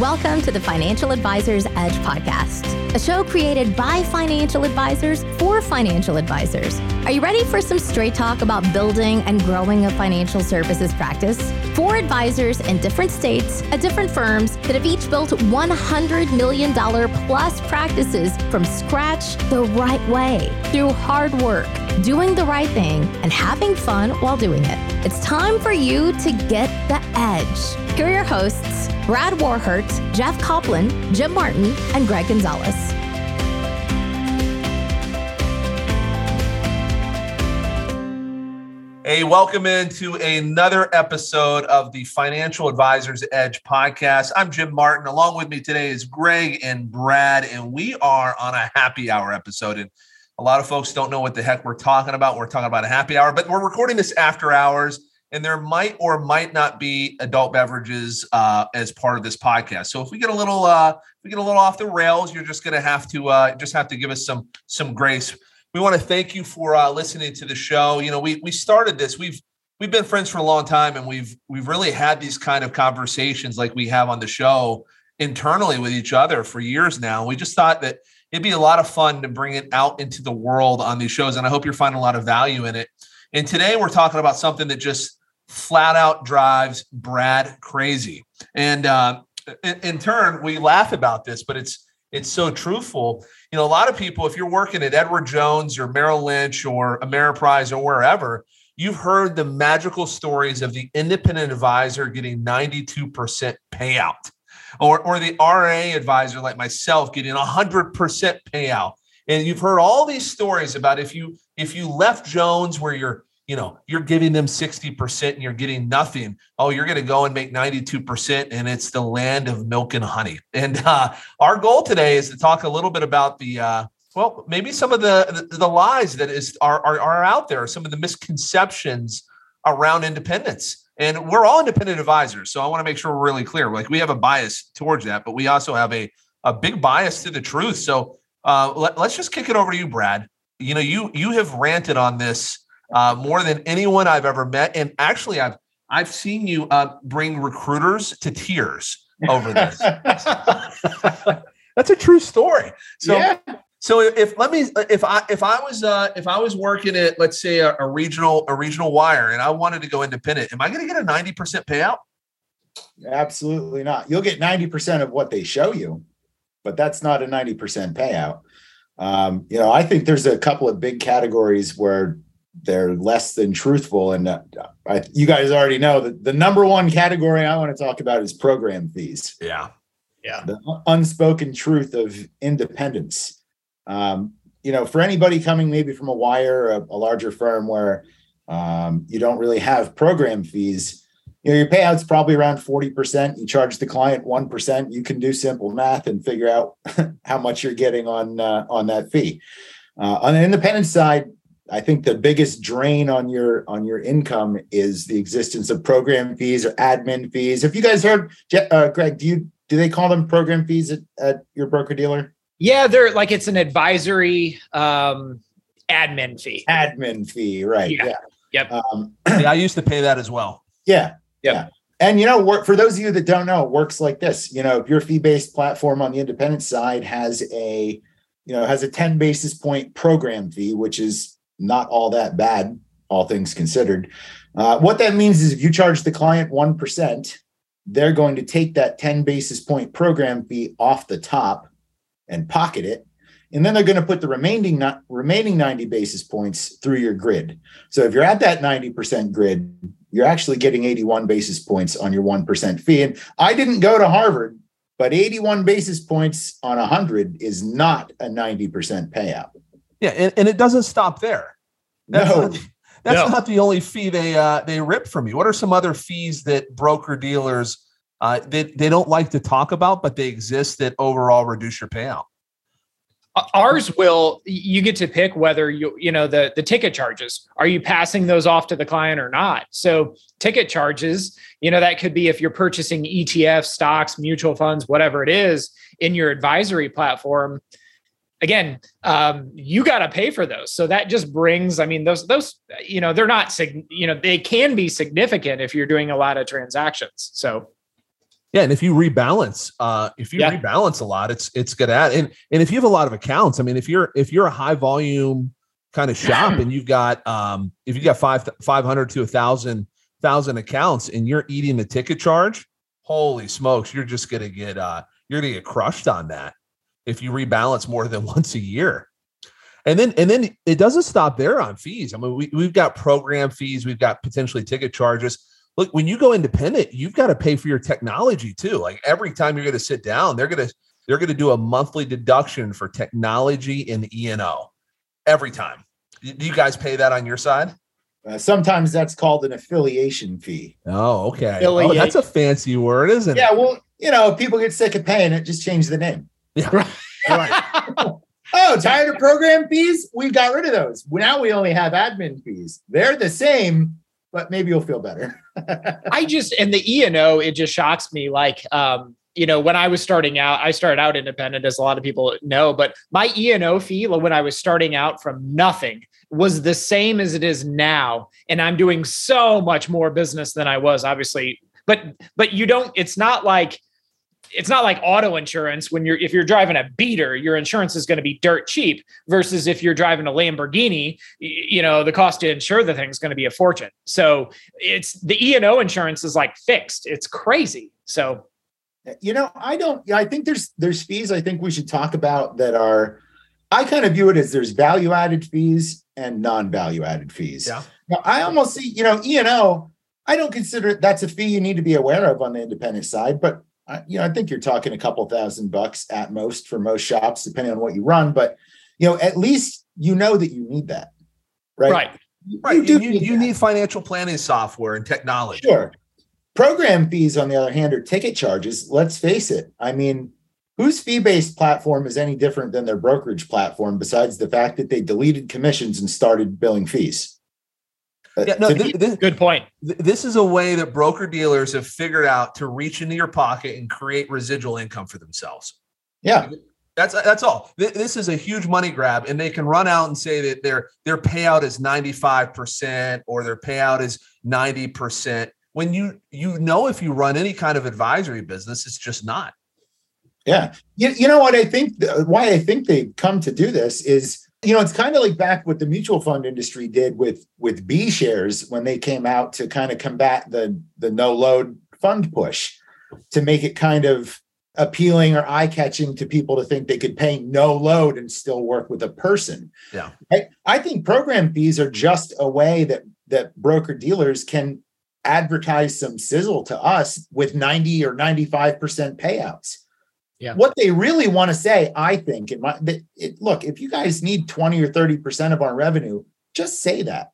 Welcome to the Financial Advisors Edge podcast, a show created by financial advisors for financial advisors. Are you ready for some straight talk about building and growing a financial services practice? For advisors in different states at different firms that have each built $100 million plus practices from scratch the right way through hard work, doing the right thing, and having fun while doing it. It's time for you to get the edge. Here are your hosts. Brad Warhurt, Jeff Copland, Jim Martin, and Greg Gonzalez. Hey, welcome into another episode of the Financial Advisors Edge podcast. I'm Jim Martin. Along with me today is Greg and Brad, and we are on a happy hour episode. And a lot of folks don't know what the heck we're talking about. We're talking about a happy hour, but we're recording this after hours and there might or might not be adult beverages uh, as part of this podcast. So if we get a little uh, we get a little off the rails, you're just going to have to uh, just have to give us some some grace. We want to thank you for uh, listening to the show. You know, we we started this. We've we've been friends for a long time, and we've we've really had these kind of conversations like we have on the show internally with each other for years now. We just thought that it'd be a lot of fun to bring it out into the world on these shows, and I hope you're finding a lot of value in it. And today we're talking about something that just flat out drives Brad crazy. And uh, in, in, turn, we laugh about this, but it's it's so truthful. You know, a lot of people, if you're working at Edward Jones or Merrill Lynch or Ameriprise or wherever, you've heard the magical stories of the independent advisor getting 92% payout. Or, or the RIA advisor like myself getting 100% payout. And you've heard all these stories about if you if you left Jones where you're you know, you're giving them 60% and you're getting nothing. Oh, you're going to go and make 92%, and it's the land of milk and honey. And uh, our goal today is to talk a little bit about the, uh, well, maybe some of the, the, the lies that is are, are, are out there, some of the misconceptions around independence. And we're all independent advisors. So I want to make sure we're really clear. Like we have a bias towards that, but we also have a, a big bias to the truth. So uh, let, let's just kick it over to you, Brad. You know, you you have ranted on this uh, more than anyone I've ever met. And actually, I've I've seen you uh, bring recruiters to tears over this. That's a true story. So. Yeah. So if let me if I if I was uh, if I was working at let's say a, a regional a regional wire and I wanted to go independent, am I going to get a ninety percent payout? Absolutely not. You'll get ninety percent of what they show you, but that's not a ninety percent payout. Um, you know, I think there's a couple of big categories where they're less than truthful. And uh, I, you guys already know that the number one category I want to talk about is program fees. Yeah. Yeah. The unspoken truth of independence. Um, you know, for anybody coming maybe from a wire, a, a larger firm where um, you don't really have program fees, you know, your payout's probably around 40%. You charge the client 1%. You can do simple math and figure out how much you're getting on, uh, on that fee. Uh, on the independent side, I think the biggest drain on your on your income is the existence of program fees or admin fees. Have you guys heard, uh, Greg? Do you do they call them program fees at, at your broker dealer? Yeah, they're like it's an advisory um, admin fee. Admin fee, right? Yeah. yeah. Yep. Um, yeah, I used to pay that as well. Yeah. Yep. Yeah. And you know, for those of you that don't know, it works like this. You know, your fee-based platform on the independent side has a, you know, has a 10 basis point program fee, which is not all that bad, all things considered. Uh, what that means is if you charge the client 1%, they're going to take that 10 basis point program fee off the top and pocket it. And then they're going to put the remaining remaining 90 basis points through your grid. So if you're at that 90% grid, you're actually getting 81 basis points on your 1% fee. And I didn't go to Harvard, but 81 basis points on 100 is not a 90% payout. Yeah, and, and it doesn't stop there. That's no. Not, that's no. not the only fee they uh, they rip from you. What are some other fees that broker dealers uh, they, they don't like to talk about, but they exist that overall reduce your payout? Ours will you get to pick whether you you know the the ticket charges are you passing those off to the client or not. So ticket charges, you know that could be if you're purchasing ETFs, stocks, mutual funds, whatever it is in your advisory platform again, um, you got to pay for those. So that just brings, I mean, those, those, you know, they're not, you know, they can be significant if you're doing a lot of transactions. So, Yeah, and if you rebalance, uh, if you Yeah. rebalance a lot, it's it's good at and and if you have a lot of accounts, I mean, if you're if you're a high volume kind of shop and you've got um if you got five five hundred to a thousand thousand accounts and you're eating the ticket charge, holy smokes, you're just gonna get uh you're gonna get crushed on that if you rebalance more than once a year. And then and then it doesn't stop there on fees. I mean, we, we've got program fees, we've got potentially ticket charges look when you go independent you've got to pay for your technology too like every time you're going to sit down they're going to they're going to do a monthly deduction for technology and e&o every time do you guys pay that on your side Uh, sometimes that's called an affiliation fee. oh okay oh, that's a fancy word isn't Yeah, it Yeah. well, you know, people get sick of paying it, just change the name. yeah Oh, tired of program fees? We got rid of those. Now we only have admin fees. They're the same, but maybe you'll feel better. I just and the E and O, it just shocks me. Like, um, you know, when I was starting out, I started out independent, as a lot of people know. But my E and O fee, when I was starting out from nothing, was the same as it is now, and I'm doing so much more business than I was, obviously. But but you don't. It's not like it's not like auto insurance when you're if you're driving a beater your insurance is going to be dirt cheap versus if you're driving a lamborghini you know the cost to insure the thing is going to be a fortune so it's the e&o insurance is like fixed it's crazy so you know, I don't I think there's there's fees I think we should talk about that are I kind of view it as there's value added fees and non-value added fees. Yeah. Now, I almost see, you know, E&O, I don't consider it that's a fee you need to be aware of on the independent side, but I, you know, I think you're talking a couple thousand bucks at most for most shops, depending on what you run. But you know, at least you know that you need that, right? right You, right you, do you, you need financial planning software and technology Sure. Program fees, on the other hand, are ticket charges. Let's face it. I mean, whose fee based platform is any different than their brokerage platform besides the fact that they deleted commissions and started billing fees? Uh, yeah no to thi- me- good point th- this is a way that broker dealers have figured out to reach into your pocket and create residual income for themselves yeah. That's that's all. Th- This is a huge money grab, and they can run out and say that their their payout is ninety five percent or their payout is ninety percent. When you you know if you run any kind of advisory business, it's just not. Yeah. You, you know what I think th- why I think they've come to do this is you know it's kind of like back what the mutual fund industry did with with B shares when they came out to kind of combat the the no load fund push to make it kind of appealing or eye catching to people to think they could pay no load and still work with a person. Yeah. I, I think program fees are just a way that that broker dealers can advertise some sizzle to us with 90 or 95% payouts. Yeah. What they really want to say, I think, it might that it, look, if you guys need 20 or 30% of our revenue, just say that.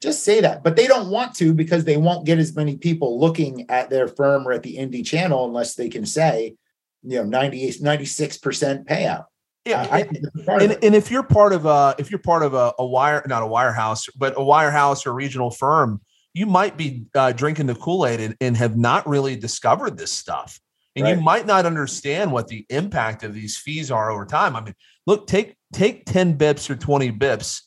Just say that. But they don't want to because they won't get as many people looking at their firm or at the indie channel unless they can say, you know, 98, 96% payout. Yeah, I, I think that's part of and, and if you're part of a if you're part of a, a wire not a wirehouse but a wirehouse or regional firm you might be uh, drinking the kool-aid and, and have not really discovered this stuff and you might not understand what the impact of these fees are over time i mean look take take 10 bips or 20 bips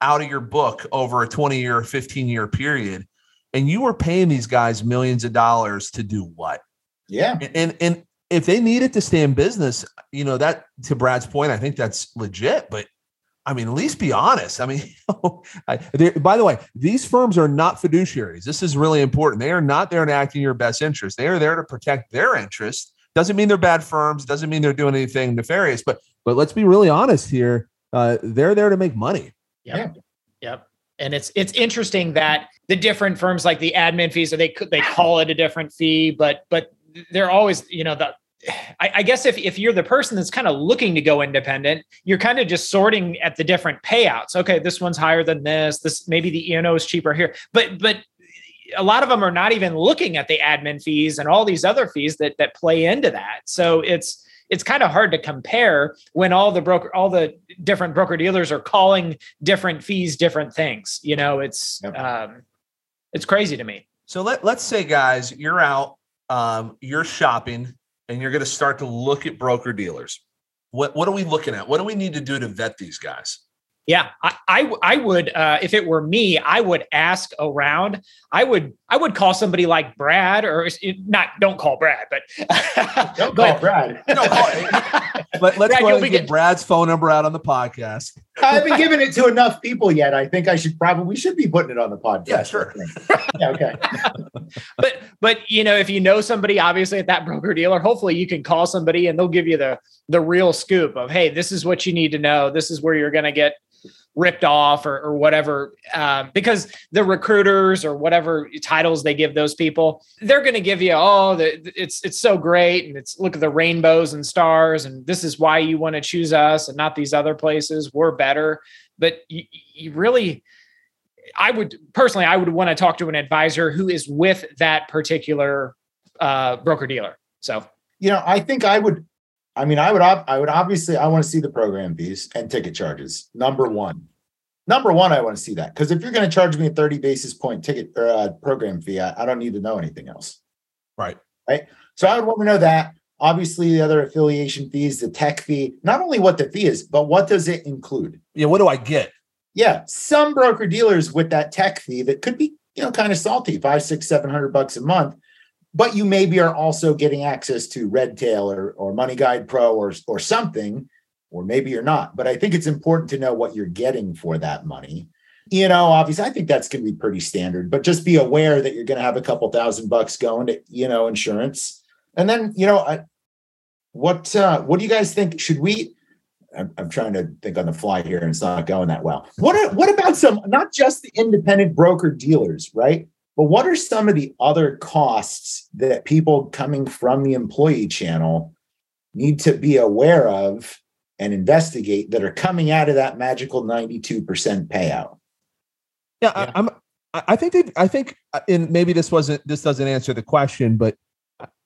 out of your book over a 20 year or 15 year period and you were paying these guys millions of dollars to do what yeah. and, and and if they need it to stay in business, you know that to Brad's point, I think that's legit. But I mean, at least be honest. I mean, by the way, these firms are not fiduciaries. This is really important. They are not there to act in your best interest. They are there to protect their interest. Doesn't mean they're bad firms. Doesn't mean they're doing anything nefarious. But but let's be really honest here. Uh, they're there to make money. Yep. Yep. And it's it's interesting that the different firms like the admin fees, or they they call it a different fee, but but they're always, you know, the I, I guess if if you're the person that's kind of looking to go independent, you're kind of just sorting at the different payouts. Okay, this one's higher than this. This maybe the E&O is cheaper here. But but a lot of them are not even looking at the admin fees and all these other fees that that play into that. So it's it's kind of hard to compare when all the broker all the different broker dealers are calling different fees different things you know it's Yep. um it's crazy to me So let, let's say, guys, you're out, um, you're shopping, and you're going to start to look at broker dealers. What, what are we looking at? What do we need to do to vet these guys? Yeah, I, I, I would uh, if it were me, I would ask around. I would I would call somebody like Brad or not. Don't call Brad, but don't call Brad. no, call, Let, us go ahead and get Brad's phone number out on the podcast. I haven't given it to enough people yet. I think I should probably we should be putting it on the podcast. Yeah, sure. yeah, okay. but but you know, if you know somebody obviously at that broker dealer, hopefully you can call somebody and they'll give you the the real scoop of hey, this is what you need to know. This is where you're going to get ripped off or, or whatever um, because the recruiters or whatever titles they give those people they're going to give you oh the, it's it's so great and it's look at the rainbows and stars and this is why you want to choose us and not these other places. We're better. But you, you really i would personally i would want to talk to an advisor who is with that particular uh, broker dealer so. You know i think i would I mean, I would I would obviously I want to see the program fees and ticket charges. Number one, number one, I want to see that because if you're going to charge me a 30 basis point ticket or uh, program fee, I, I, don't need to know anything else. Right. Right. So I would want to know that. Obviously, the other affiliation fees, the tech fee, not only what the fee is, but what does it include? Yeah. What do I get? Yeah. Some broker dealers with that tech fee that could be, you know, kind of salty, five, six, seven hundred bucks a month but you maybe are also getting access to Redtail or, or MoneyGuidePro or, or something, or maybe you're not. But I think it's important to know what you're getting for that money. You know, obviously, I think that's going to be pretty standard, but just be aware that you're going to have a couple thousand bucks going to, you know, insurance. And then, you know, I, what uh, what do you guys think? Should we? I'm, I'm trying to think on the fly here, and it's not going that well. What what about some? Not just the independent broker dealers, right? But what are some of the other costs that people coming from the employee channel need to be aware of and investigate that are coming out of that magical 92% payout? Yeah, yeah. I, am I think they, I think, and maybe this wasn't this doesn't answer the question, but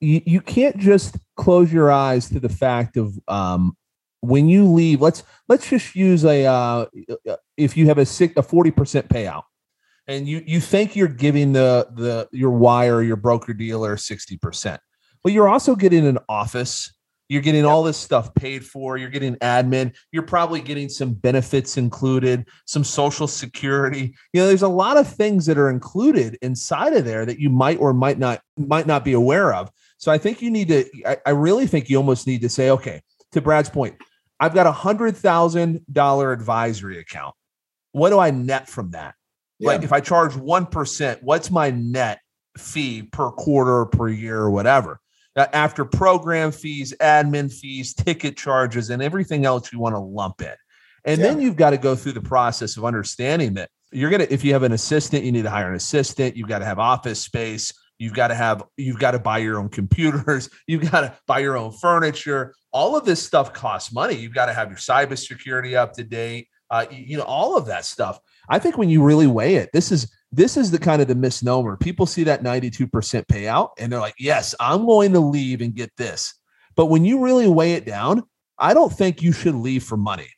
you, you can't just close your eyes to the fact of um, when you leave. Let's let's just use a uh, if you have a six, a forty percent payout and you you think you're giving the the your wire your broker dealer 60% but you're also getting an office. You're getting all this stuff paid for. You're getting admin. You're probably getting some benefits included some social security. You know there's a lot of things that are included inside of there that you might or might not might not be aware of. So i think you need to i, I really think you almost need to say okay to brad's point i've got a hundred thousand dollar advisory account. What do i net from that yeah. Like if I charge 1%, what's my net fee per quarter, per year, or whatever? After program fees, admin fees, ticket charges, and everything else you want to lump in. And yeah. then you've got to go through the process of understanding that you're going to, if you have an assistant, you need to hire an assistant. You've got to have office space. You've got to have, you've got to buy your own computers. You've got to buy your own furniture. All of this stuff costs money. You've got to have your cybersecurity up to date. Uh, you, you know, all of that stuff. I think when you really weigh it, this is this is the kind of the misnomer. People see that 92% payout and they're like, yes, I'm going to leave and get this. But when you really weigh it down, I don't think you should leave for money.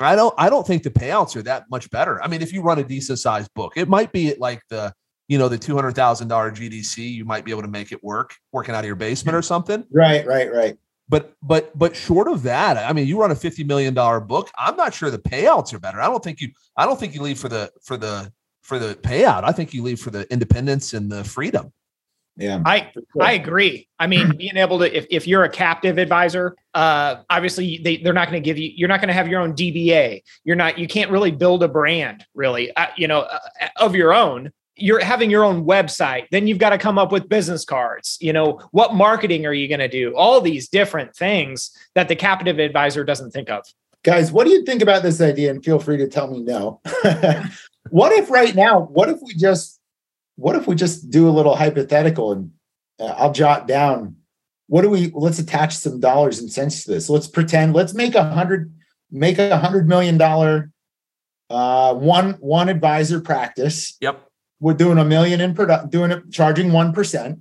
I don't I don't think the payouts are that much better. I mean, if you run a decent sized book, it might be like the you know the two hundred thousand dollar GDC, you might be able to make it work working out of your basement or something. Right, right, right. But but but short of that, I mean, you run a fifty million dollar book. I'm not sure the payouts are better. I don't think you. I don't think you leave for the for the for the payout. I think you leave for the independence and the freedom. Yeah, I sure. I agree. I mean, being able to if, if you're a captive advisor, uh, obviously they they're not going to give you. You're not going to have your own DBA. You're not. You can't really build a brand really. Uh, you know, uh, of your own you're having your own website then you've got to come up with business cards you know what marketing are you going to do? All these different things that the captive advisor doesn't think of. Guys what do you think about this idea? And feel free to tell me no. What if right now what if we just what if we just do a little hypothetical and uh, i'll jot down what do we let's attach some dollars and cents to this. Let's pretend let's make a hundred make a hundred million dollar uh one one advisor practice. Yep we're doing a million in product, doing it, charging 1%.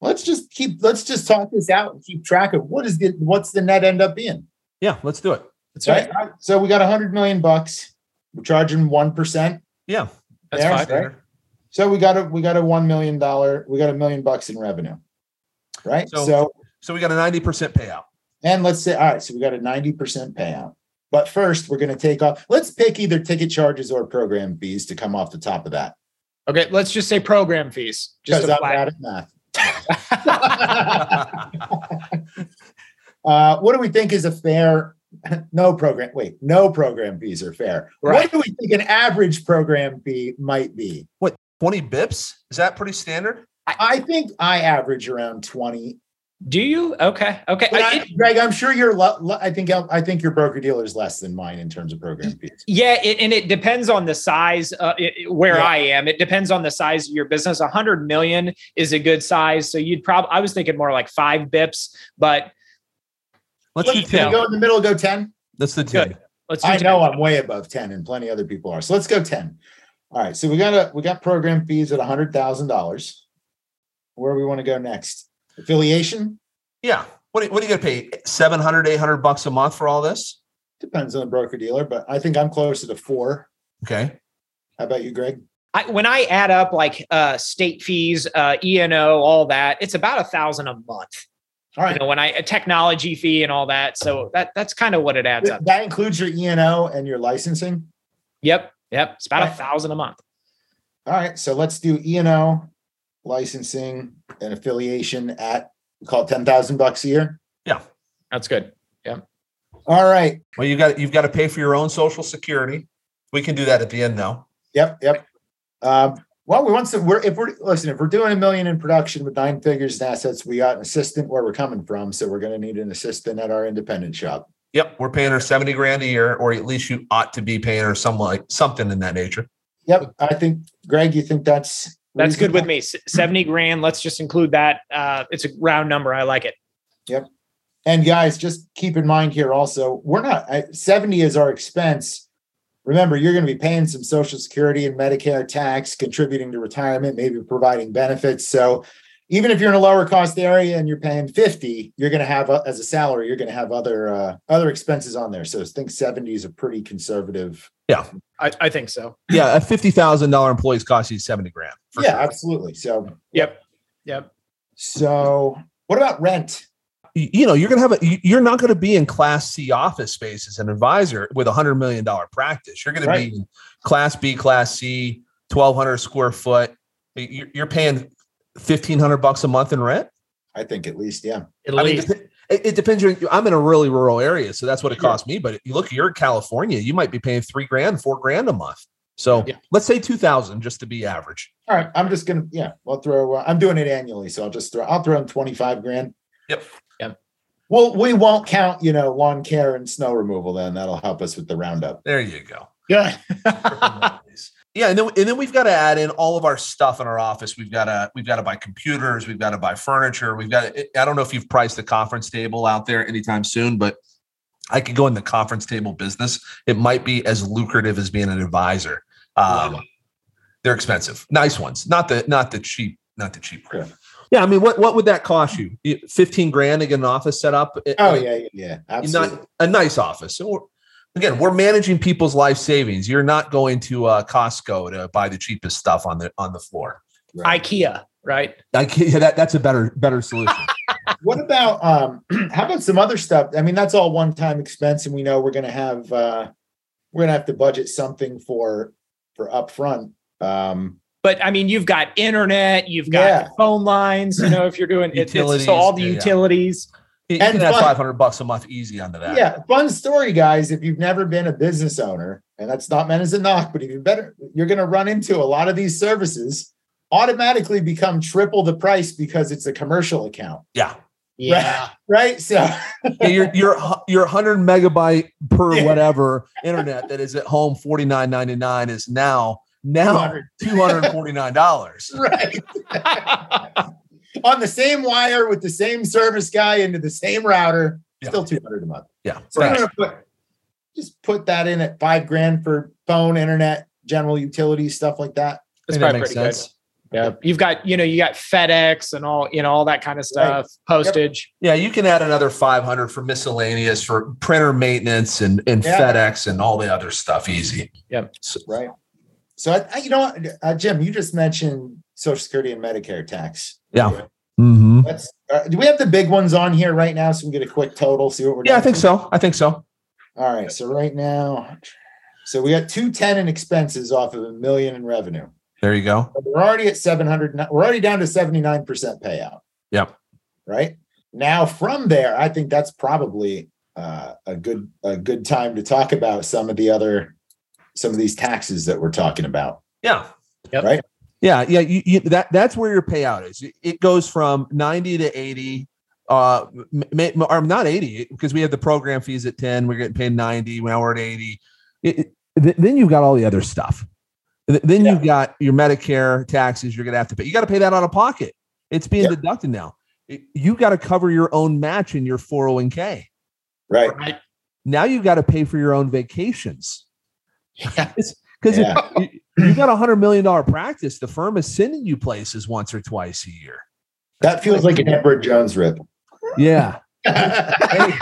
Let's just keep, let's just talk this out and keep track of what is the, what's the net end up being. Yeah, let's do it. That's right. right. So we got a hundred million bucks. We're charging 1%. Yeah. That's there, fine. Right? So we got a, we got a $1 million, we got a million bucks in revenue. Right. So, so, so we got a 90% payout. And let's say, all right, so we got a 90% payout. But first, we're going to take off. Let's pick either ticket charges or program fees to come off the top of that. Okay, let's just say program fees. Just Because a I'm bad at math. Uh, what do we think is a fair? No program. Wait, no program fees are fair. Right. What do we think an average program fee might be? What 20 bips? Is that pretty standard? I think I average around twenty. Do you? Okay. Okay. I- I, Greg, I'm sure you're. lo- lo- I think I think your broker dealer is less than mine in terms of program fees. Yeah, it, and it depends on the size uh, it, it- where Yeah. I am. It depends on the size of your business. A hundred million is a good size, so you'd probably. I was thinking more like five bips, but Let's Let's do 10. go in the middle. Go ten. That's the 10. Good. let's. Do I 10. know I'm way above 10 and plenty other people are. So let's go 10. All right. So we got a we got program fees at a hundred thousand dollars. Where we want to go next? Affiliation Yeah. What, are- what are you going to pay? 700, 800 bucks a month for all this? depends on the broker dealer, but I think I'm closer to four. Okay. How about you, Greg? I, when I add up like uh, state fees, uh, E and O, all that, it's about a thousand a month. All right. You know, when I a technology fee and all that, so that that's kind of what it adds up. That includes your E and O and your licensing. Yep, yep, it's about a Right. thousand a month. All right. So let's do E and O, licensing, and affiliation at we call it ten thousand bucks a year. Yeah, that's good. Yeah. All right. Well, you got you've got to pay for your own social security. We can do that at the end though. Yep, yep. Um, well, we want to. We're if we're listen, if we're doing a million in production with nine figures in assets, we got an assistant where we're coming from, so we're going to need an assistant at our independent shop. Yep, we're paying her 70 grand a year, or at least you ought to be paying her some like something in that nature. Yep, I think Greg, you think that's That's good with me. Seventy grand. Let's just include that. Uh, it's a round number. I like it. Yep. And guys, just keep in mind here also, we're not I- seventy is our expense. Remember, you're going to be paying some Social Security and Medicare tax, contributing to retirement, maybe providing benefits. So, even if you're in a lower cost area and you're paying 50, you're going to have uh, as a salary, you're going to have other uh, other expenses on there. So, I think 70 is a pretty conservative. Yeah i, I think so. Yeah, a fifty thousand dollar employee's cost you 70 grand. yeah, sure. absolutely. So, Yep. Yep. so what about rent? you you know, you're gonna have a you- you're not gonna be in class C office space as an advisor with a hundred million dollar practice. You're gonna be in class B, class C, twelve hundred square foot. You're, you're paying fifteen hundred bucks a month in rent. I think at least, yeah. At I mean, least. dep- it, it depends. You're, I'm in a really rural area, so that's what it Sure. costs me. But you look, you're in California, you might be paying three grand, four grand a month. So Yeah. let's say two thousand just to be average. All right, I'm just gonna yeah. I'll throw. Uh, I'm doing it annually, so I'll just throw. I'll throw in 25 grand. Yep. Yep. Well, we won't count, you know, lawn care and snow removal. Then that'll help us with the roundup. There you go. Good. yeah, and then and then we've got to add in all of our stuff in our office. We've got to we've got to buy computers. We've got to buy furniture. We've got. To, I don't know if you've priced the conference table out there anytime soon, but I could go in the conference table business. It might be as lucrative as being an advisor. Um, they're expensive, nice ones, not the not the cheap, not the cheap. Sure. Yeah, I mean, what what would that cost you? Fifteen grand to get an office set up? Oh yeah, yeah, yeah, absolutely. not a nice office. We're- again, we're managing people's life savings. You're not going to uh, Costco to buy the cheapest stuff on the on the floor. Right. IKEA, right? IKEA. Yeah, that, that's a better better solution. What about um? How about some other stuff? I mean, that's all one-time expense, and we know we're gonna have uh, we're gonna have to budget something for for upfront. Um, But I mean, you've got internet, you've got Yeah. phone lines. You know, if you're doing it, it's, Utilities, so all the yeah, yeah. Utilities. You And can add fun- five hundred bucks a month easy onto that. Yeah, fun story, guys. If you've never been a business owner, and that's not meant as a knock, but if you better, you're going to run into a lot of these services automatically become triple the price because it's a commercial account, yeah. Yeah. right? So, Yeah, your your your hundred megabyte per Yeah. whatever internet that is at home forty nine ninety nine is now now two hundred forty nine dollars. right on the same wire with the same service guy into the same router, Yeah. still two hundred a month. Yeah, So I'm gonna put, just put that in at five grand for phone, internet, general utilities, stuff like that. That's I think that probably makes pretty sense. good. Yeah. You've got, you know, you got FedEx and all, you know, all that kind of stuff, postage. Yeah, you can add another 500 for miscellaneous for printer maintenance and, and Yeah. FedEx and all the other stuff easy. Yep. So, Right. So I, I- you know uh, Jim, you just mentioned Social Security and Medicare tax. Yeah. mhm. Let's. Uh, do we have the big ones on here right now, so we can get a quick total? See what we're. Doing. Yeah, I think so. I think so. All right. So right now, so we got 210 in expenses off of a million in revenue. There you go. But we're already at 700. We're already down to 79% payout. Yep. Right. Now from there, I think that's probably uh, a good a good time to talk about some of the other some of these taxes that we're talking about. Yeah. Yep. Right. Yeah, yeah. You, you, that that's where your payout is. It goes from ninety to eighty, uh, may, or not eighty because we have the program fees at ten. We're getting paid ninety. Now we're at eighty. It, it, then you've got all the other stuff. Then yeah. you've got your Medicare taxes. You're going to have to pay. You got to pay that out of pocket. It's being yep. deducted now. You got to cover your own match in your 401k. Right. right. Now you got to pay for your own vacations. Yeah. Because yeah. you, you got a hundred million dollar practice, the firm is sending you places once or twice a year. That feels like an Edward Jones rip. Yeah. hey,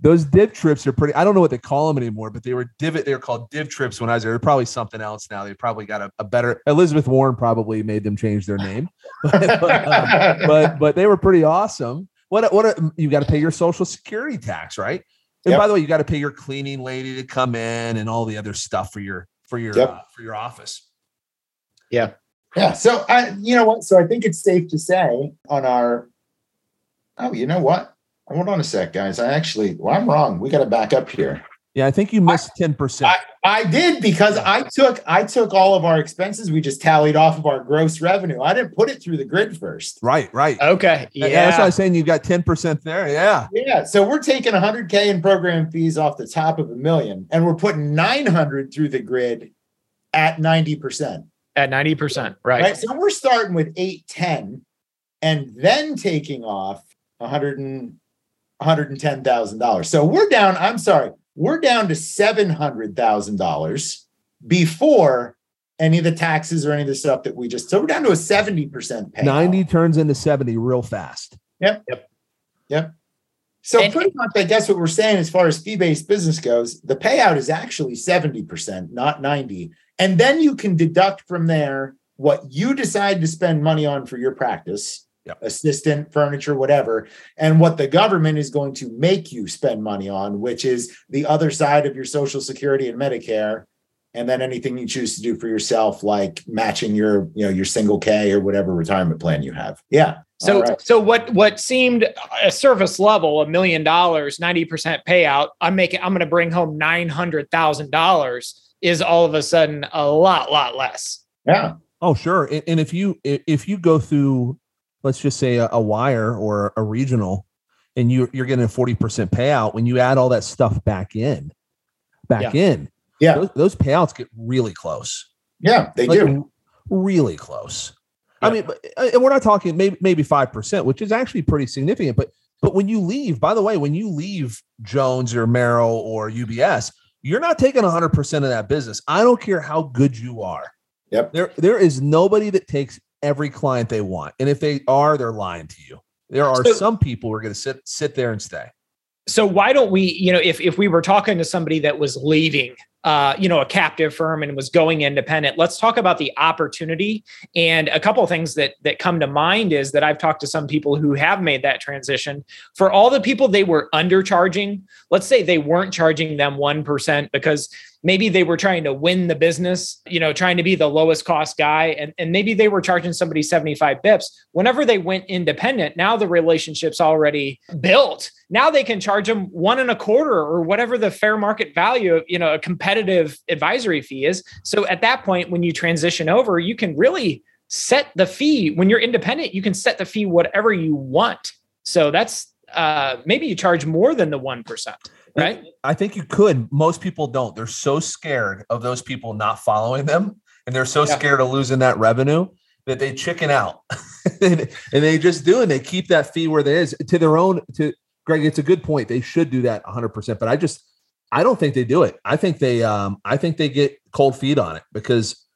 those div trips are pretty. I don't know what they call them anymore, but they were div. They were called div trips when I was there. They're probably something else now. They probably got a, a better. Elizabeth Warren probably made them change their name, but, but, um, but, but they were pretty awesome. What what you got to pay your social security tax, right? And yep. by the way, you got to pay your cleaning lady to come in and all the other stuff for your for your yep. uh, for your office. Yeah. Yeah. So I, you know what? So I think it's safe to say on our. Oh, you know what? Hold on a sec, guys. I actually, well, I'm wrong. We got to back up here. Yeah, I think you missed ten percent. I, I, did because I took I took all of our expenses. We just tallied off of our gross revenue. I didn't put it through the grid first. Right, right. Okay. Yeah, that's why I was saying you got ten percent there. Yeah. Yeah. So we're taking 100k in program fees off the top of a million, and we're putting 900 through the grid at 90 percent. At 90 percent, right. Right. So we're starting with 810, and then taking off 100 and $110,000. So we're down, I'm sorry, we're down to $700,000 before any of the taxes or any of the stuff that we just, so we're down to a 70% pay. 90 turns into 70 real fast. Yep. Yep. Yep. So and, pretty much, I guess what we're saying as far as fee-based business goes, the payout is actually 70%, not 90. And then you can deduct from there what you decide to spend money on for your practice yep. assistant, furniture, whatever, and what the government is going to make you spend money on, which is the other side of your Social Security and Medicare, and then anything you choose to do for yourself, like matching your, you know, your single K or whatever retirement plan you have. Yeah. So, right. so what what seemed a surface level, a million dollars, ninety percent payout. I'm making. I'm going to bring home nine hundred thousand dollars. Is all of a sudden a lot, lot less. Yeah. Oh, sure. And, and if you if you go through let's just say a, a wire or a regional, and you you're getting a forty percent payout. When you add all that stuff back in, back yeah. in, yeah, those, those, payouts get really close. Yeah, they like, do. Really close. Yeah. I mean, uh, and we're not talking maybe maybe five percent, which is actually pretty significant. But but when you leave, by the way, when you leave Jones or Merrill or UBS, you're not taking 100% of that business. I don't care how good you are. Yep. There there is nobody that takes every client they want. And if they are, they're lying to you. There are so, some people who are going to sit sit there and stay. So why don't we, you know, if if we were talking to somebody that was leaving uh, you know, a captive firm and was going independent. Let's talk about the opportunity. And a couple of things that that come to mind is that I've talked to some people who have made that transition. For all the people they were undercharging, let's say they weren't charging them 1% because maybe they were trying to win the business, you know, trying to be the lowest cost guy. And, and maybe they were charging somebody 75 bips. Whenever they went independent, now the relationship's already built. Now they can charge them one and a quarter or whatever the fair market value of, you know, a competitive advisory fee is. So at that point, when you transition over, you can really set the fee. When you're independent, you can set the fee whatever you want. So that's uh, maybe you charge more than the 1% right? I think you could. Most people don't. They're so scared of those people not following them, and they're so yeah. scared of losing that revenue that they chicken out, and, they just do, and they keep that fee where it is to their own. To Greg, it's a good point. They should do that 100. percent But I just, I don't think they do it. I think they, um, I think they get cold feet on it because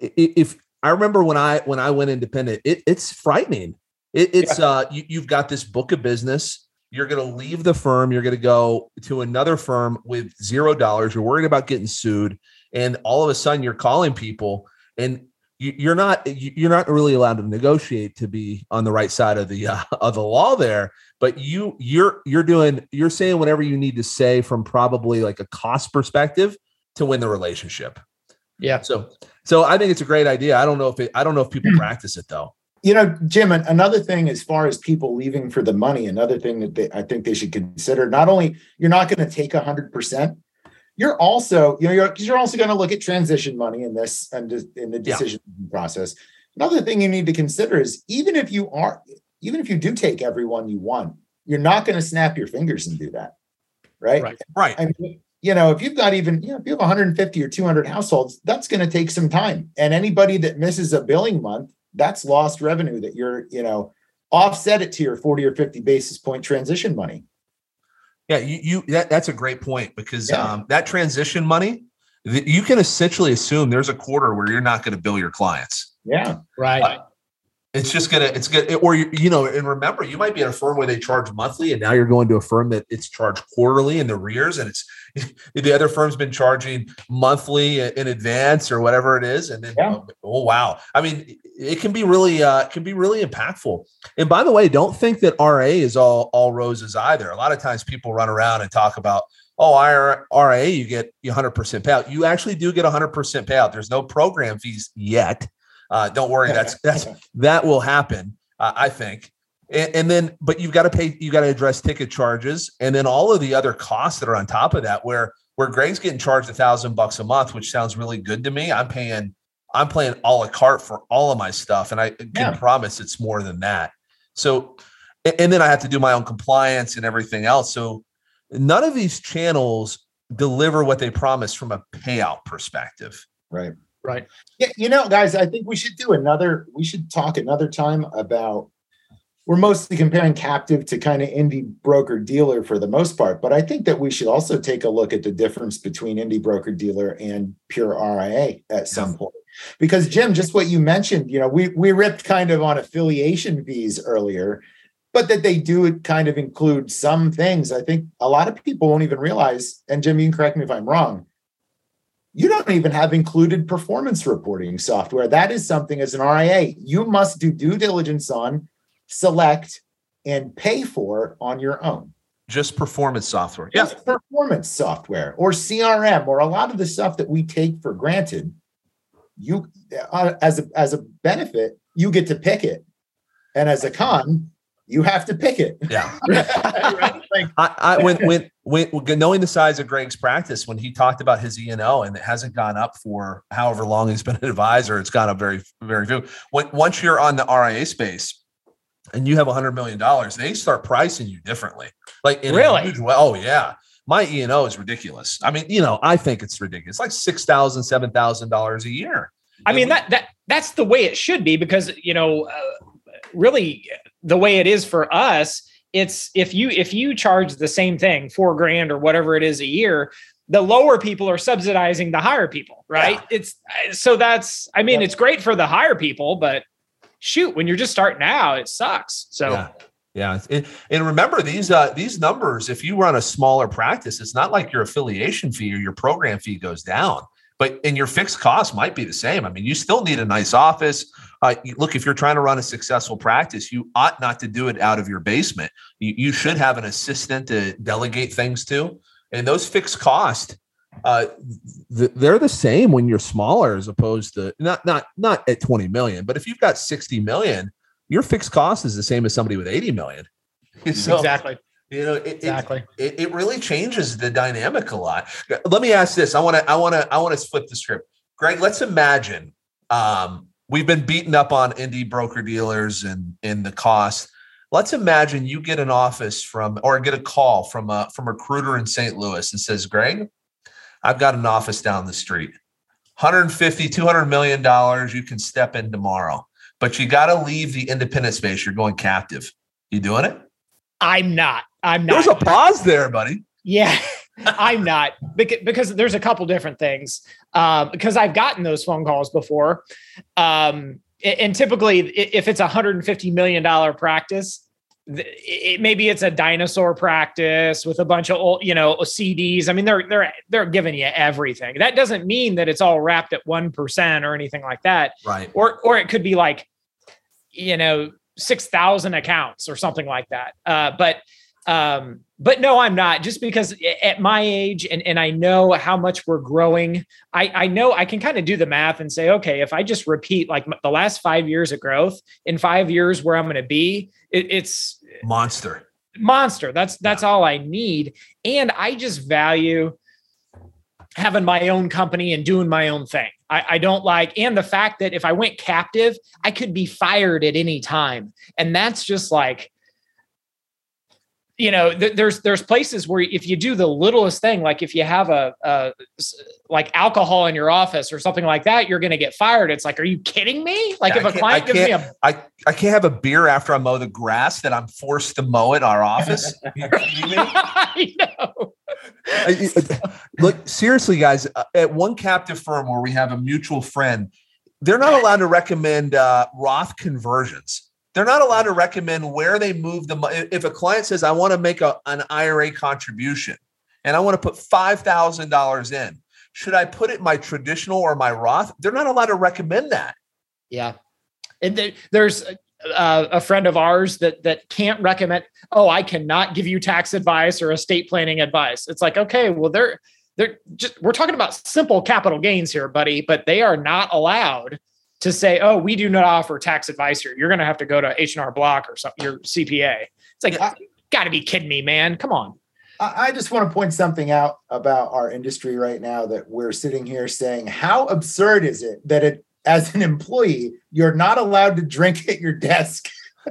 if I remember when I when I went independent, it, it's frightening. It, it's yeah. uh, you, you've got this book of business you're going to leave the firm. You're going to go to another firm with zero dollars. You're worried about getting sued. And all of a sudden you're calling people and you're not you're not really allowed to negotiate to be on the right side of the uh, of the law there but you you're you're doing you're saying whatever you need to say from probably like a cost perspective to win the relationship yeah so so i think it's a great idea i don't know if it, i don't know if people practice it though you know jim another thing as far as people leaving for the money another thing that they, i think they should consider not only you're not going to take 100% you're also you know you're you're also going to look at transition money in this and in the decision yeah. process. Another thing you need to consider is even if you are even if you do take everyone you want you're not going to snap your fingers and do that right? Right right. I mean, you know if you've got even you know if you have 150 or 200 households that's going to take some time. And anybody that misses a billing month that's lost revenue that you're you know offset it to your 40 or 50 basis point transition money yeah, you, you that, that's a great point because yeah. um, that transition money, you can essentially assume there's a quarter where you're not going to bill your clients. Yeah, right. Uh, it's just gonna it's gonna or you, you know and remember you might be at a firm where they charge monthly and now you're going to a firm that it's charged quarterly in the rears and it's the other firm's been charging monthly in advance or whatever it is. And then yeah. oh wow. I mean it can be really uh can be really impactful. And by the way don't think that RIA is all all roses either. A lot of times people run around and talk about oh RIA you get 100% payout. You actually do get 100% payout. There's no program fees yet uh, don't worry, that's that's that will happen. Uh, I think. And, and, then, but you've got to pay. You got to address ticket charges, and then all of the other costs that are on top of that. Where where Greg's getting charged a thousand bucks a month, which sounds really good to me. I'm paying. I'm playing a la carte for all of my stuff, and I can yeah. promise it's more than that. So, and then I have to do my own compliance and everything else. So, none of these channels deliver what they promise from a payout perspective. Right. Right. Yeah, you know, guys, I think we should do another. We should talk another time about. We're mostly comparing captive to kind of indie broker dealer for the most part, but I think that we should also take a look at the difference between indie broker dealer and pure RIA at some point. Because Jim, just what you mentioned, you know, we we ripped kind of on affiliation fees earlier, but that they do kind of include some things. I think a lot of people won't even realize. And Jim, you can correct me if I'm wrong you don't even have included performance reporting software. That is something as an RIA you must do due diligence on, select, and pay for on your own. Just performance software. Just yeah. performance software or CRM or a lot of the stuff that we take for granted. You, uh, as a as a benefit, you get to pick it, and as a con, you have to pick it. Yeah. right? like, I, I, when, when, when, knowing the size of Greg's practice, when he talked about his E and O and it hasn't gone up for however long he's been an advisor, it's gone up very, very few. When, once you're on the RIA space and you have a hundred million dollars, they start pricing you differently. Like in really? Huge, oh yeah. My E and O is ridiculous. I mean, you know, I think it's ridiculous. It's like six thousand, seven thousand dollars a year. I mean that that that's the way it should be because you know, uh, really the way it is for us it's if you if you charge the same thing four grand or whatever it is a year the lower people are subsidizing the higher people right yeah. it's so that's i mean yeah. it's great for the higher people but shoot when you're just starting out it sucks so yeah. Yeah, and, and remember these uh, these numbers. If you run a smaller practice, it's not like your affiliation fee or your program fee goes down, but and your fixed cost might be the same. I mean, you still need a nice office. Uh, look, if you're trying to run a successful practice, you ought not to do it out of your basement. You, you should have an assistant to delegate things to. And those fixed costs, uh, th- they're the same when you're smaller as opposed to not not not at 20 million, but if you've got 60 million, your fixed cost is the same as somebody with 80 million. So, exactly. You know, it, exactly. It, it, really changes the dynamic a lot. Let me ask this. I want to, I want to, I want to flip the script. Greg, let's imagine um, we've been beaten up on indie broker dealers and in the cost. Let's imagine you get an office from or get a call from a from a recruiter in St. Louis and says, Greg, I've got an office down the street. 150, 200 million dollars. You can step in tomorrow, but you got to leave the independent space. You're going captive. You doing it? I'm not. I'm not. There's a pause there, buddy. Yeah. I'm not because, there's a couple different things. Um, because I've gotten those phone calls before. Um, and typically, if it's a $150 million practice, it, maybe it's a dinosaur practice with a bunch of old, you know, CDs. I mean, they're they're they're giving you everything. That doesn't mean that it's all wrapped at one percent or anything like that. Right. Or or it could be like, you know, six thousand accounts or something like that. Uh, but um, but no, I'm not. Just because at my age and, and I know how much we're growing, I, I know I can kind of do the math and say, okay, if I just repeat like the last five years of growth in five years where I'm going to be, it, it's monster, monster. That's that's yeah. all I need, and I just value having my own company and doing my own thing. I, I, don't like, and the fact that if I went captive, I could be fired at any time. And that's just like, you know th- there's there's places where if you do the littlest thing like if you have a, a like alcohol in your office or something like that you're going to get fired. It's like are you kidding me? Like yeah, if a client gives me a I, I can't have a beer after i mow the grass that i'm forced to mow at our office. I know. look seriously guys uh, at one captive firm where we have a mutual friend they're not allowed to recommend uh, roth conversions they're not allowed to recommend where they move the money. If a client says, I want to make a, an IRA contribution and I want to put $5,000 in, should I put it my traditional or my Roth? They're not allowed to recommend that. Yeah. And there's uh, a friend of ours that that can't recommend oh i cannot give you tax advice or estate planning advice it's like okay well they're they're just we're talking about simple capital gains here buddy but they are not allowed to say, oh, we do not offer tax advice here. You're going to have to go to H&R Block or something, your CPA. It's like, got to be kidding me, man. Come on. I just want to point something out about our industry right now that we're sitting here saying, how absurd is it that it, as an employee, you're not allowed to drink at your desk?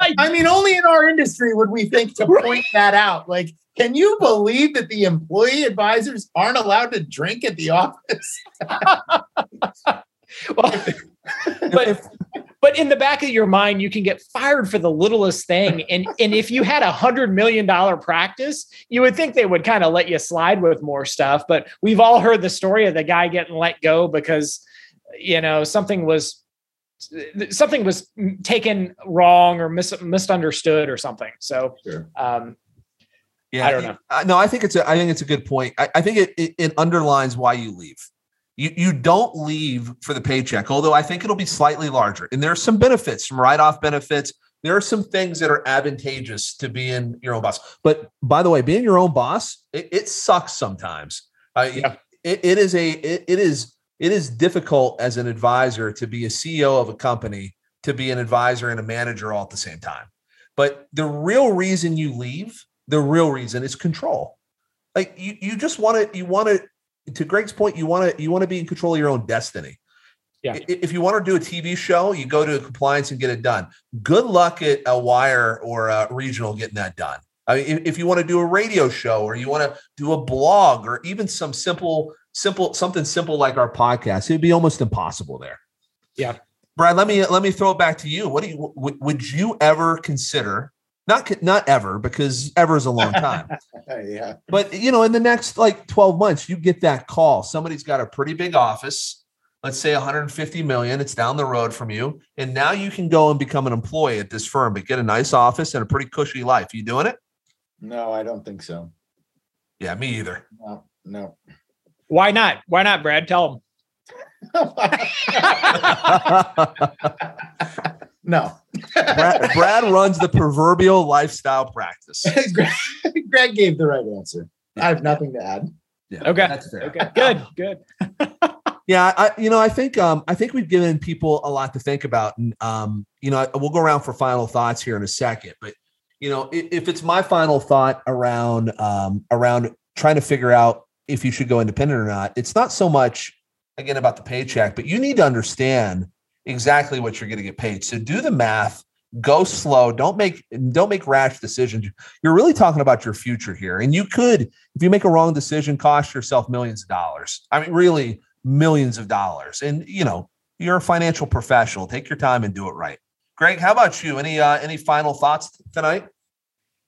I mean, only in our industry would we think to point that out. Like, can you believe that the employee advisors aren't allowed to drink at the office? well, but but in the back of your mind, you can get fired for the littlest thing. And and if you had a hundred million dollar practice, you would think they would kind of let you slide with more stuff. But we've all heard the story of the guy getting let go because you know something was something was taken wrong or mis- misunderstood or something. So sure. um, yeah, I don't know. No, I think it's a I think it's a good point. I, I think it, it, it underlines why you leave. You, you don't leave for the paycheck, although I think it'll be slightly larger. And there are some benefits, some write-off benefits. There are some things that are advantageous to being your own boss. But by the way, being your own boss, it, it sucks sometimes. Uh, yeah. it, it is a it, it is it is difficult as an advisor to be a CEO of a company to be an advisor and a manager all at the same time. But the real reason you leave, the real reason is control. Like you, you just want to, you want to to Greg's point, you want to you want to be in control of your own destiny. Yeah. If you want to do a TV show, you go to compliance and get it done. Good luck at a wire or a regional getting that done. I mean, if you want to do a radio show or you want to do a blog or even some simple, simple, something simple like our podcast, it'd be almost impossible there. Yeah. Brad, let me let me throw it back to you. What do you would, would you ever consider not not ever because ever is a long time. Yeah. But you know in the next like 12 months you get that call. Somebody's got a pretty big office let's say 150 million it's down the road from you and now you can go and become an employee at this firm but get a nice office and a pretty cushy life. You doing it? No i don't think so. Yeah me either. No no. Why not? Why not brad? Tell them no. Brad, Brad, runs the proverbial lifestyle practice. Greg, gave the right answer. I have nothing to add. Yeah, okay. That's fair. Okay. Good. Good. yeah, I you know I think um I think we've given people a lot to think about, and um you know we'll go around for final thoughts here in a second, but you know if, if it's my final thought around um around trying to figure out if you should go independent or not, it's not so much again about the paycheck, but you need to understand exactly what you're going to get paid. So do the math, go slow, don't make don't make rash decisions. You're really talking about your future here. And you could if you make a wrong decision cost yourself millions of dollars. I mean really millions of dollars. And you know, you're a financial professional. Take your time and do it right. Greg, how about you? Any uh, any final thoughts tonight?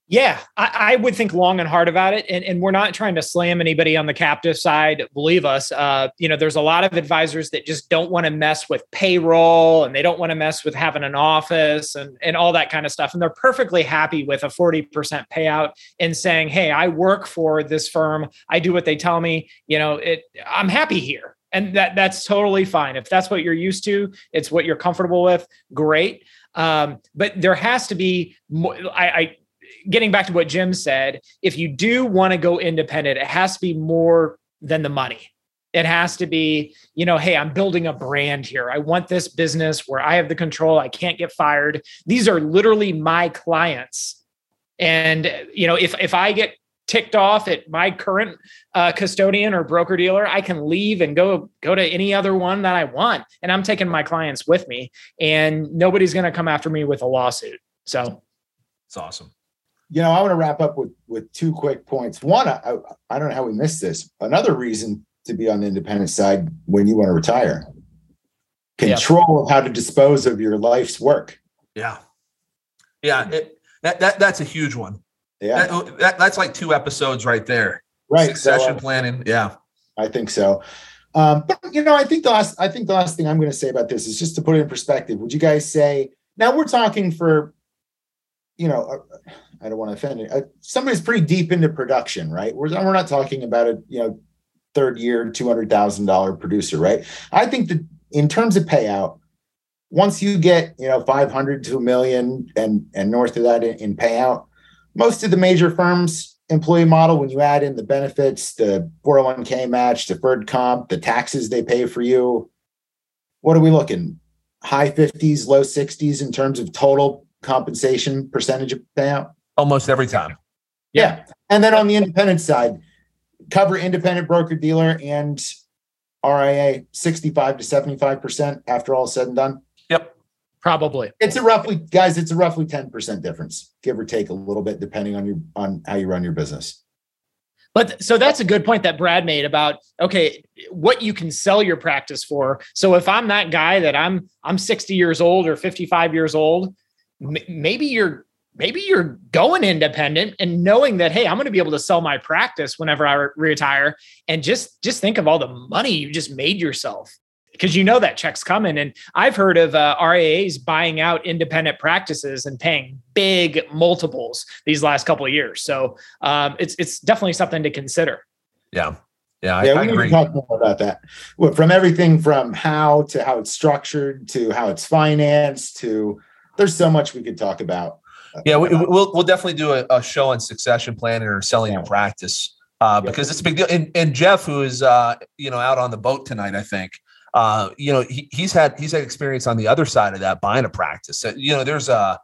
Yeah, I, I, would think long and hard about it. And, and we're not trying to slam anybody on the captive side. Believe us. Uh, you know, there's a lot of advisors that just don't want to mess with payroll and they don't want to mess with having an office and, and all that kind of stuff. And they're perfectly happy with a 40% payout and saying, Hey, I work for this firm. I do what they tell me. You know, it I'm happy here. And that that's totally fine. If that's what you're used to, it's what you're comfortable with, great. Um, but there has to be more, I, I getting back to what Jim said, if you do want to go independent, it has to be more than the money. It has to be, you know, hey, I'm building a brand here. I want this business where I have the control. I can't get fired. These are literally my clients. And, you know, if if I get ticked off at my current uh, custodian or broker dealer, I can leave and go go to any other one that I want, and I'm taking my clients with me, and nobody's going to come after me with a lawsuit. So, it's awesome you know, I want to wrap up with with two quick points. One, I, I don't know how we missed this. Another reason to be on the independent side when you want to retire, control of how to dispose of your life's work. Yeah, yeah, it, that that that's a huge one. Yeah, that, that, that's like two episodes right there. Right, succession so, uh, planning. Yeah, I think so. Um, but you know, I think the last I think the last thing I'm going to say about this is just to put it in perspective. Would you guys say now we're talking for, you know, I don't want to offend it. Uh, somebody's pretty deep into production, right? We're, we're not talking about a you know third year two hundred thousand dollar producer, right? I think that in terms of payout, once you get you know five hundred to a million and and north of that in, in payout, most of the major firms employee model when you add in the benefits, the 401k match, deferred comp, the taxes they pay for you, what are we looking? High 50s, low 60s in terms of total compensation percentage of payout? almost every time. Yeah. And then on the independent side, cover independent broker dealer and RIA 65 to 75% after all said and done. Yep. Probably. It's a roughly guys, it's a roughly 10% difference, give or take a little bit depending on your on how you run your business. But so that's a good point that Brad made about okay, what you can sell your practice for. So if I'm that guy that I'm I'm 60 years old or 55 years old, m- maybe you're maybe you're going independent and knowing that hey i'm going to be able to sell my practice whenever i re- retire. And just just think of all the money you just made yourself. Because you know that check's coming. And i've heard of uh, rias buying out independent practices and paying big multiples these last couple of years. So um, it's it's definitely something to consider. Yeah. Yeah, yeah, I, we I agree. talk more about that. Well, from everything from how to how it's structured to how it's financed to there's so much we could talk about yeah, we, will we'll definitely do a, a, show on succession planning or selling yeah. your practice uh, because it's a big deal. And, and Jeff, who is uh, you know out on the boat tonight, I think. Uh, you know, he, he's had he's had experience on the other side of that buying a practice. So, you know, there's a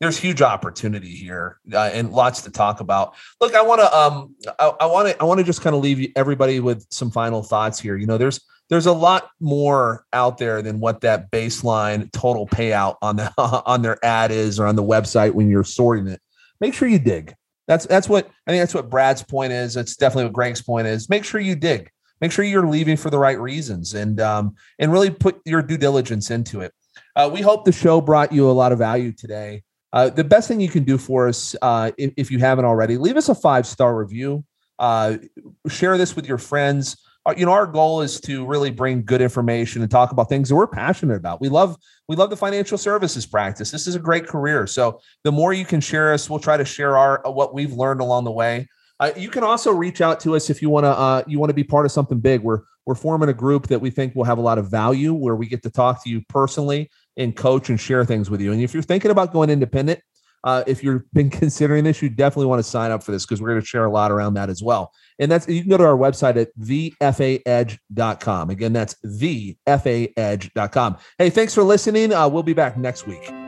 there's huge opportunity here uh, and lots to talk about. Look, I want to um I want to I want to just kind of leave everybody with some final thoughts here. You know, there's there's a lot more out there than what that baseline total payout on the on their ad is or on the website when you're sorting it. Make sure you dig. That's that's what I think that's what Brad's point is. It's definitely what Greg's point is. Make sure you dig. Make sure you're leaving for the right reasons and um, and really put your due diligence into it. Uh, we hope the show brought you a lot of value today. Uh, the best thing you can do for us, uh, if, if, you haven't already, leave us a five star review. Uh, share this with your friends you know our goal is to really bring good information and talk about things that we're passionate about. We love we love the financial services practice. This is a great career. So the more you can share us we'll try to share our what we've learned along the way. Uh, you can also reach out to us if you want to uh, you want to be part of something big. We're we're forming a group that we think will have a lot of value where we get to talk to you personally and coach and share things with you. And if you're thinking about going independent uh, if you've been considering this, you definitely want to sign up for this because we're going to share a lot around that as well. And that's you can go to our website at thefaedge.com. Again, that's thefaedge.com. Hey, thanks for listening. Uh, we'll be back next week.